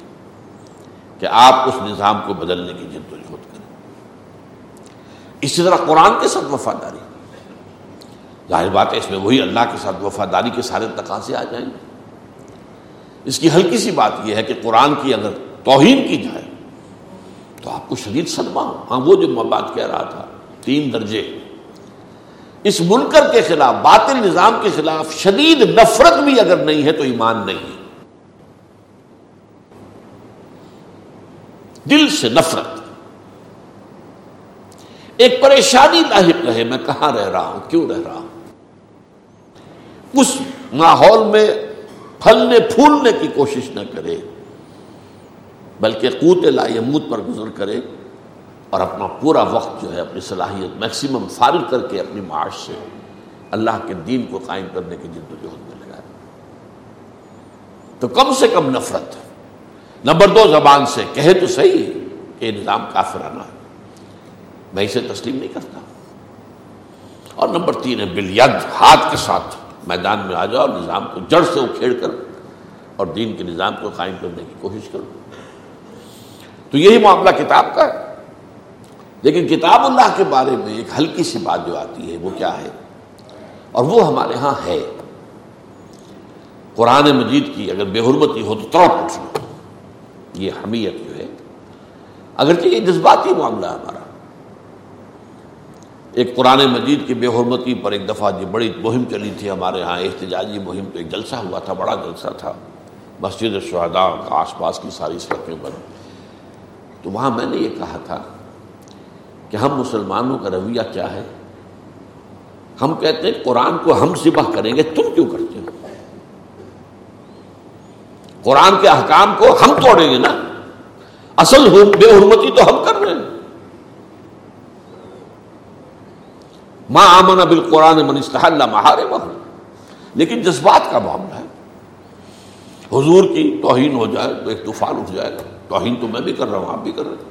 کہ آپ اس نظام کو بدلنے کی جد و جہد کریں۔ اسی طرح قرآن کے ساتھ وفاداری۔ ظاہر بات ہے، اس میں وہی اللہ کے ساتھ وفاداری کے سارے تقاضے آ جائیں۔ گے اس کی ہلکی سی بات یہ ہے کہ قرآن کی اگر توہین کی جائے، تو آپ کو شدید صدمہ ہو۔ ہاں وہ جو میں بات کہہ رہا تھا، تین درجے اس منکر کے خلاف، باطل نظام کے خلاف شدید نفرت بھی اگر نہیں ہے تو ایمان نہیں ہے۔ دل سے نفرت۔ ایک پریشانی لاحق رہے، میں کہاں رہ رہا ہوں؟ کیوں رہ رہا ہوں؟ اس ماحول میں پھلنے، پھولنے کی کوشش نہ کرے، بلکہ قوت لا یموت پر گزر کرے۔ اور اپنا پورا وقت جو ہے اپنی صلاحیت میکسیمم فارغ کر کے اپنی معاش سے اللہ کے دین کو قائم کرنے کی جد و جہد میں لگائے۔ تو کم سے کم نفرت۔ نمبر دو، زبان سے۔ کہے تو صحیح کہ نظام کافرانہ ہے۔ میں اسے تسلیم نہیں کرتا۔ اور نمبر تین ہے بلید ہاتھ کے ساتھ میدان میں آ جاؤ اور نظام کو جڑ سے اکھیڑ کر اور دین کے نظام کو قائم کرنے کی کوشش کرو۔ تو یہی معاملہ کتاب کا ہے۔ لیکن کتاب اللہ کے بارے میں ایک ہلکی سی بات جو آتی ہے، وہ کیا ہے؟ اور وہ ہمارے ہاں ہے۔ قرآن مجید کی اگر بے حرمتی ہو تو تڑپ اٹھنا یہ حمیت جو ہے، اگرچہ یہ جذباتی معاملہ ہے ہمارا۔ ایک قرآن مجید کی بے حرمتی پر ایک دفعہ جو بڑی مہم چلی تھی ہمارے ہاں احتجاجی مہم، تو ایک جلسہ ہوا تھا، بڑا جلسہ تھا۔ مسجد شہداء کا آس پاس کی ساری سڑکیں بن تو وہاں میں نے یہ کہا تھا کہ ہم مسلمانوں کا رویہ کیا ہے؟ ہم کہتے ہیں قرآن کو ہم سباہ کریں گے، تم کیوں کرتے ہو؟ قرآن کے احکام کو ہم توڑیں گے نا؟ اصل بے حرمتی تو ہم کر رہے ہیں۔ ماں آمن بال قرآن منصح مہارے لیکن جذبات کا معاملہ ہے۔ حضور کی توہین ہو جائے تو ایک طوفان اٹھ جائے گا۔ توہین تو میں بھی کر رہا ہوں، آپ بھی کر رہے ہیں۔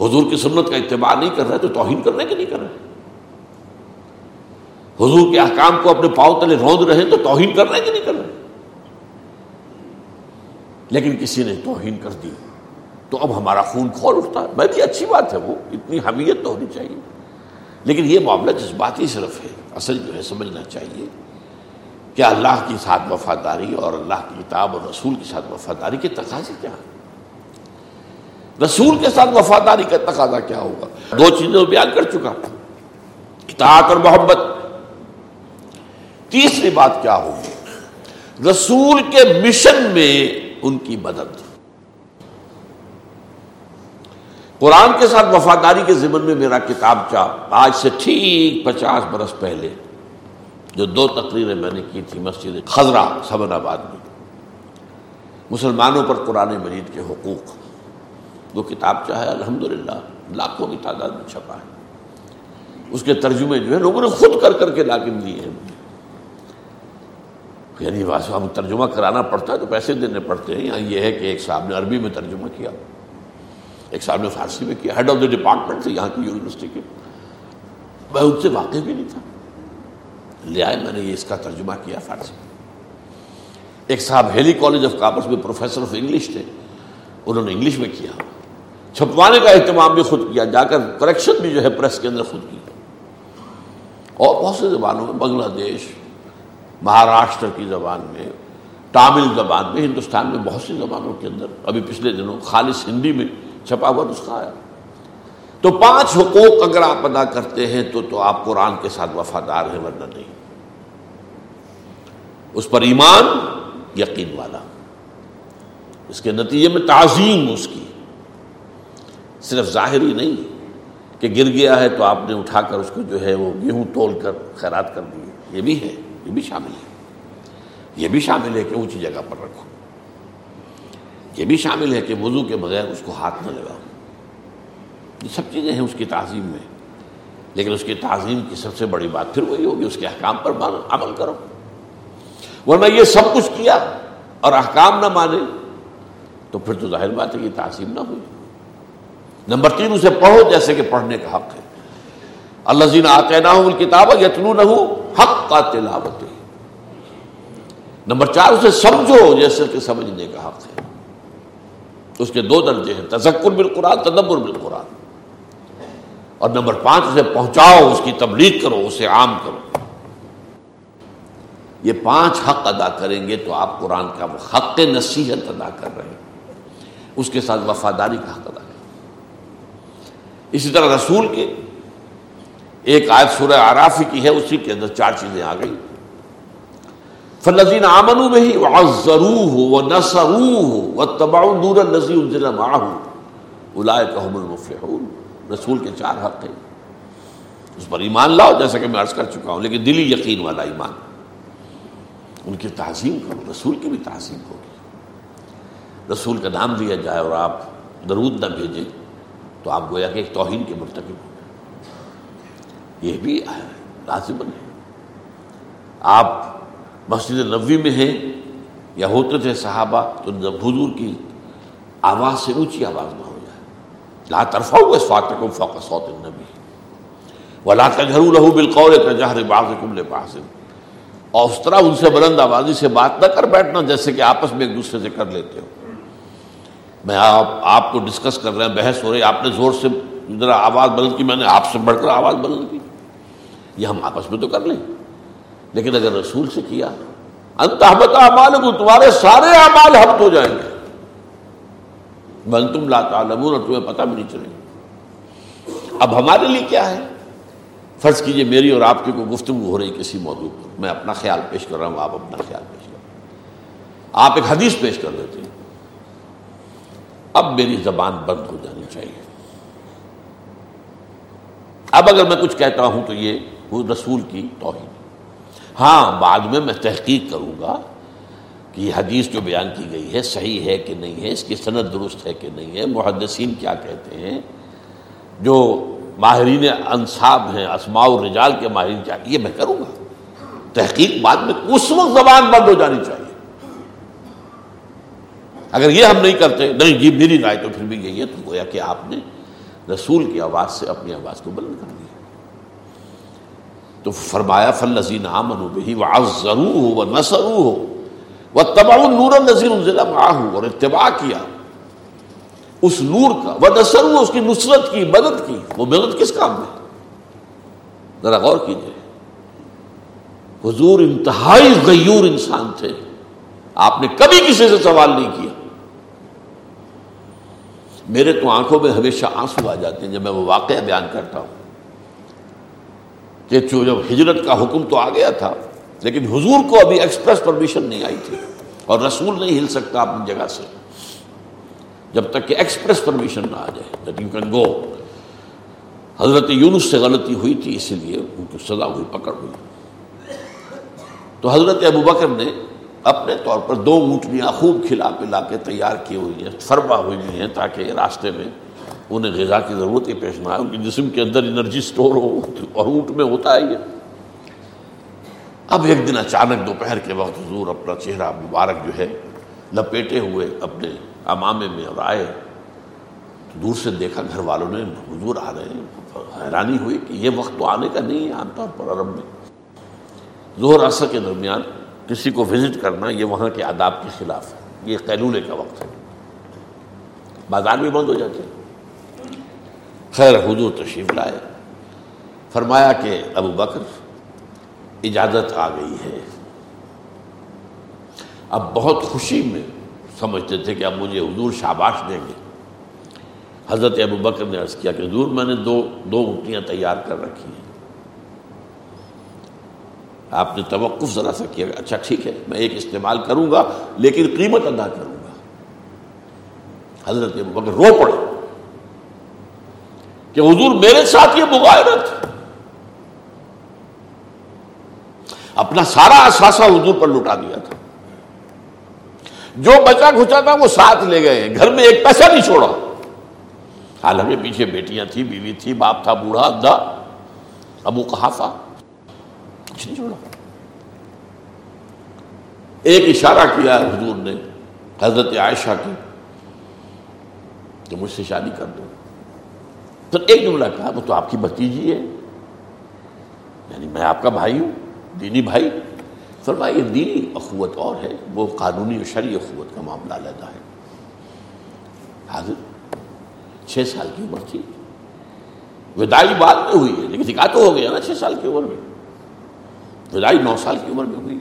حضور کی سنت کا اتباع نہیں کر رہے تو توہین کرنے کے نہیں کر رہے حضور کے احکام کو اپنے پاؤں تلے روند رہے تو توہین کرنے کے نہیں کر رہے لیکن کسی نے توہین کر دی، تو اب ہمارا خون کھول اٹھتا ہے۔ میں بھی اچھی بات ہے، وہ اتنی حمیت تو ہونی چاہیے۔ لیکن یہ معاملہ جذباتی صرف ہے، اصل جو ہے، سمجھنا چاہیے کہ اللہ کی ساتھ وفاداری اور اللہ کی کتاب اور رسول کے ساتھ وفاداری کے تقاضے کیا ہیں؟ رسول کے ساتھ وفاداری کا تقاضا کیا ہوگا؟ دو چیزیں بیان کر چکا۔ اطاعت اور محبت۔ تیسری بات کیا ہوگی؟ رسول کے مشن میں ان کی مدد۔ قرآن کے ساتھ وفاداری کے ذمن میں میرا کتاب چاہ آج سے ٹھیک پچاس برس پہلے جو دو تقریریں میں نے کی تھی مسجد خزرہ سبن آباد میں۔ مسلمانوں پر قرآن مجید کے حقوق۔ وہ کتاب چاہے الحمد للہ لاکھوں کی تعداد میں چھپا ہے۔ اس کے ترجمے جو ہے لوگوں نے خود کر کر کے لاکن دیے ہیں۔ یعنی ہم ترجمہ کرانا پڑتا ہے تو پیسے دینے پڑتے ہیں۔ یہاں یہ ہے کہ ایک صاحب نے عربی میں ترجمہ کیا۔ ایک صاحب نے فارسی میں کیا۔ ہیڈ آف دا ڈپارٹمنٹ تھے یہاں کی یونیورسٹی کے۔ میں ان سے واقف بھی نہیں تھا۔ لے آئے، میں نے یہ اس کا ترجمہ کیا فارسی میں۔ ایک صاحب ہیلی کالج آف کاپس میں پروفیسر آف انگلش تھے۔ انہوں نے انگلش میں کیا۔ چھپوانے کا اہتمام بھی خود کیا، جا کر کریکشن بھی جو ہے پریس کے اندر خود کی۔ اور بہت سے زبانوں میں، بنگلہ دیش، مہاراشٹر کی زبان میں، تامل زبان میں، ہندوستان میں بہت سی زبانوں کے اندر، ابھی پچھلے دنوں خالص ہندی میں چھپا ہوا نسخہ آیا تو پانچ حقوق اگر آپ ادا کرتے ہیں تو تو آپ قرآن کے ساتھ وفادار ہیں، ورنہ نہیں۔ اس پر ایمان یقین والا۔ اس کے نتیجے میں تعظیم اس کی۔ صرف ظاہری نہیں کہ گر گیا ہے تو آپ نے اٹھا کر اس کو جو ہے وہ گیہوں تول کر خیرات کر دیے یہ بھی ہے، یہ بھی شامل ہے۔ یہ بھی شامل ہے کہ اونچی جگہ پر رکھو۔ یہ بھی شامل ہے کہ وضو کے بغیر اس کو ہاتھ نہ لگاؤ۔ یہ سب چیزیں ہیں اس کی تعظیم میں۔ لیکن اس کی تعظیم کی سب سے بڑی بات پھر وہی ہوگی، اس کے احکام پر عمل کرو۔ ورنہ یہ سب کچھ کیا اور احکام نہ مانے تو پھر تو ظاہر بات ہے کہ تعظیم نہ ہوئی۔ نمبر تین اسے پڑھو جیسے کہ پڑھنے کا حق ہے۔ اللہ زین آتے نہ کتاب یتنو نہ ہو حق کا تلاوت نمبر چار، اسے سمجھو جیسے کہ سمجھنے کا حق ہے۔ اس کے دو درجے ہیں، تذکر بالقرآن، تدبر بالقرآن۔ اور نمبر پانچ، اسے پہنچاؤ، اس کی تبلیغ کرو، اسے عام کرو۔ یہ پانچ حق ادا کریں گے تو آپ قرآن کا حق نصیحت ادا کر رہے ہیں۔ اس کے ساتھ وفاداری کا حق ادا اسی طرح رسول کے ایک آیت سورہ آرافی کی ہے، اسی کے اندر چار چیزیں آ گئی فلزین آمن میں ہی ضرور ہو وہ نسرو ہو وہ تباؤ نور نظیر ضلع الائے رسول کے چار حق ہیں۔ اس پر ایمان لاؤ، جیسا کہ میں عرض کر چکا ہوں، لیکن دلی یقین والا ایمان۔ ان کی تعظیم کرو، رسول کی بھی تعظیم ہوگی۔ رسول کا نام لیا جائے اور آپ درود نہ بھیجیں۔ تو آپ گویا کہ ایک توہین کے مرتکب ہو یہ بھی لازمن ہے۔ آپ مسجد نبوی میں ہیں، یا ہوتے تھے صحابہ، تو حضور کی آواز سے اونچی آواز نہ ہو جائے۔ لا طرفہ ہوا اس فاتح فوق صوت النبی۔ وہ لا تجھرو بالقول کا جہر باز کمل اور اس طرح ان سے بلند آبادی سے بات نہ کر بیٹھنا، جیسے کہ آپس میں ایک دوسرے سے کر لیتے ہو۔ میں آپ آپ کو ڈسکس کر رہے ہیں، بحث ہو رہی آپ نے زور سے ذرا آواز بلند کی، میں نے آپ سے بڑھ کر آواز بلند کی۔ یہ ہم آپس میں تو کر لیں۔ لیکن اگر رسول سے کیا انتہبت اعمال کو تمہارے سارے اعمال ہفت ہو جائیں گے۔ بن تم لا تعلمون، اور تمہیں پتہ بھی نہیں چلے اب ہمارے لیے کیا ہے؟ فرض کیجیے میری اور آپ کی کوئی گفتگو ہو رہی کسی موضوع پر۔ میں اپنا خیال پیش کر رہا ہوں، آپ اپنا خیال پیش کر رہے آپ ایک حدیث پیش کر دیتے ہیں۔ اب میری زبان بند ہو جانی چاہیے۔ اب اگر میں کچھ کہتا ہوں تو یہ رسول کی توہین ہاں بعد میں میں تحقیق کروں گا کہ یہ حدیث جو بیان کی گئی ہے صحیح ہے کہ نہیں ہے، اس کی صنعت درست ہے کہ نہیں ہے، محدثین کیا کہتے ہیں؟ جو ماہرین انصاب ہیں اسماع الرجال کے ماہرین کیا، یہ میں کروں گا۔ تحقیق بعد میں، اس وقت زبان بند ہو جانی چاہیے۔ اگر یہ ہم نہیں کرتے، نہیں جی میری رائے تو پھر بھی یہی ہے، تو گویا کہ آپ نے رسول کی آواز سے اپنی آواز کو بلند کر دیا۔ تو فرمایا فل نذین عامن بہی وہ ضرور ہو وہ نسرو ہو وہ تباؤ نور نذیر ضلع اور اتباع کیا۔ اس نور کا وہ نسر اس کی نصرت کی، مدد کی۔ وہ مدد کس کام میں؟ ذرا غور کیجیے حضور انتہائی غیور انسان تھے۔ آپ نے کبھی کسی سے سوال نہیں کیا۔ میرے تو آنکھوں میں ہمیشہ آنسو آ جاتے ہیں جب میں وہ واقعہ بیان کرتا ہوں۔ کہ جب ہجرت کا حکم تو آ گیا تھا، لیکن حضور کو ابھی ایکسپریس پرمیشن نہیں آئی تھی اور رسول نہیں ہل سکتا اپنی جگہ سے۔ جب تک کہ ایکسپریس پرمیشن نہ آ جائے یو کین گو حضرت یونس سے غلطی ہوئی تھی، اسی لیے ان کو سزا ہوئی، پکڑ ہوئی۔ تو حضرت ابو بکر نے اپنے طور پر دو اونٹنیاں خوب کھلا پلا کے تیار کی ہوئی ہیں، فرما ہوئی ہیں تاکہ راستے میں انہیں غذا کی ضرورت ہی پیش نہ آئے، ان کے جسم کے اندر انرجی سٹور ہو، اور اونٹ میں ہوتا ہے یہ۔ اب ایک دن اچانک دوپہر کے وقت حضور اپنا چہرہ مبارک جو ہے لپیٹے ہوئے اپنے امامے میں اور آئے۔ دور سے دیکھا گھر والوں نے، حضور آ رہے ہیں، حیرانی ہوئی کہ یہ وقت تو آنے کا نہیں ہے عام طور پر عرب میں۔ زہر اثر کے درمیان کسی کو وزٹ کرنا یہ وہاں کے آداب کے خلاف ہے۔ یہ قیلولے کا وقت ہے۔ بازار بھی بند ہو جاتے خیر، حضور تشریف لائے۔ فرمایا کہ ابو بکر، اجازت آ گئی ہے۔ اب بہت خوشی میں سمجھتے تھے کہ اب مجھے حضور شاباش دیں گے۔ حضرت ابو بکر نے عرض کیا کہ حضور، میں نے دو دو اٹھیاں تیار کر رکھی ہیں۔ آپ نے توقف ذرا سا کیا اچھا ٹھیک ہے، میں ایک استعمال کروں گا، لیکن قیمت ادا کروں گا۔ حضرت مگر رو پڑے۔ کہ حضور میرے ساتھ یہ مغایرت اپنا سارا اثاثہ حضور پر لٹا دیا تھا۔ جو بچا کھچا تھا وہ ساتھ لے گئے۔ گھر میں ایک پیسہ نہیں چھوڑا۔ حالانکہ پیچھے بیٹیاں تھی بیوی تھی باپ تھا، بوڑھا ادا ابو کہا تھا کچھ نہیں چھوڑا۔ ایک اشارہ کیا حضور نے حضرت عائشہ کی کہ مجھ سے شادی کر دو۔ پھر ایک جملہ کہا، وہ تو آپ کی بتیجی ہے۔ یعنی میں آپ کا بھائی ہوں، دینی بھائی۔ فرمایا، یہ دینی اخوت اور ہے، وہ قانونی اور شرعی اخوت کا معاملہ علیحدہ ہے۔ حاضر، چھ سال کی عمر تھی۔ ودائی بعد میں ہوئی ہے، لیکن نکاح تو ہو گیا نا، چھ سال کی عمر میں۔ ودائی نو سال کی عمر میں ہوئی۔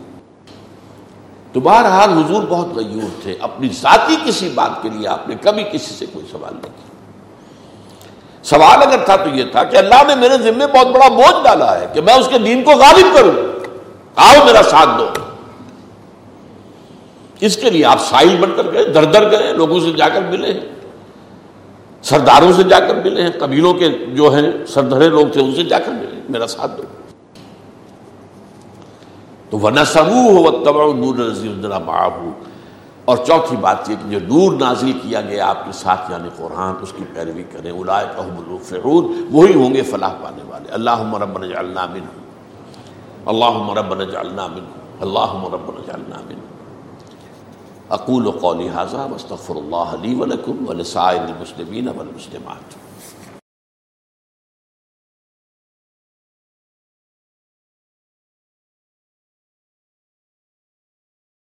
تو بہرحال حضور بہت غیور تھے، اپنی ذاتی کسی بات کے لیے آپ نے کبھی کسی سے کوئی سوال نہیں کیا۔ سوال اگر تھا تو یہ تھا کہ اللہ نے میرے ذمے بہت بڑا بوجھ ڈالا ہے کہ میں اس کے دین کو غالب کروں۔ آؤ میرا ساتھ دو۔ اس کے لیے آپ سائل بن کر گئے در در گئے، لوگوں سے جا کر ملے ہیں۔ سرداروں سے جا کر ملے ہیں، قبیلوں کے جو ہیں سردھرے لوگ تھے، ان سے جا کر ملے میرا ساتھ دو۔ تو وہ نسبو ہو تبا نور نظیر اور چوتھی بات یہ کہ جو نور نازل کیا گیا آپ کے ساتھ یعنی قرآن، اس کی پیروی کریں اولائے فرون وہی ہوں گے فلاح پانے والے۔ اللہ ربنا جعلنا منہ اللہ ربنا جعلنا منہ اللہ ربنا جعلنا منہ اقول قولی حاضہ مستغفر اللہ علی ولکم ولسائر المسلمین والمسلمات۔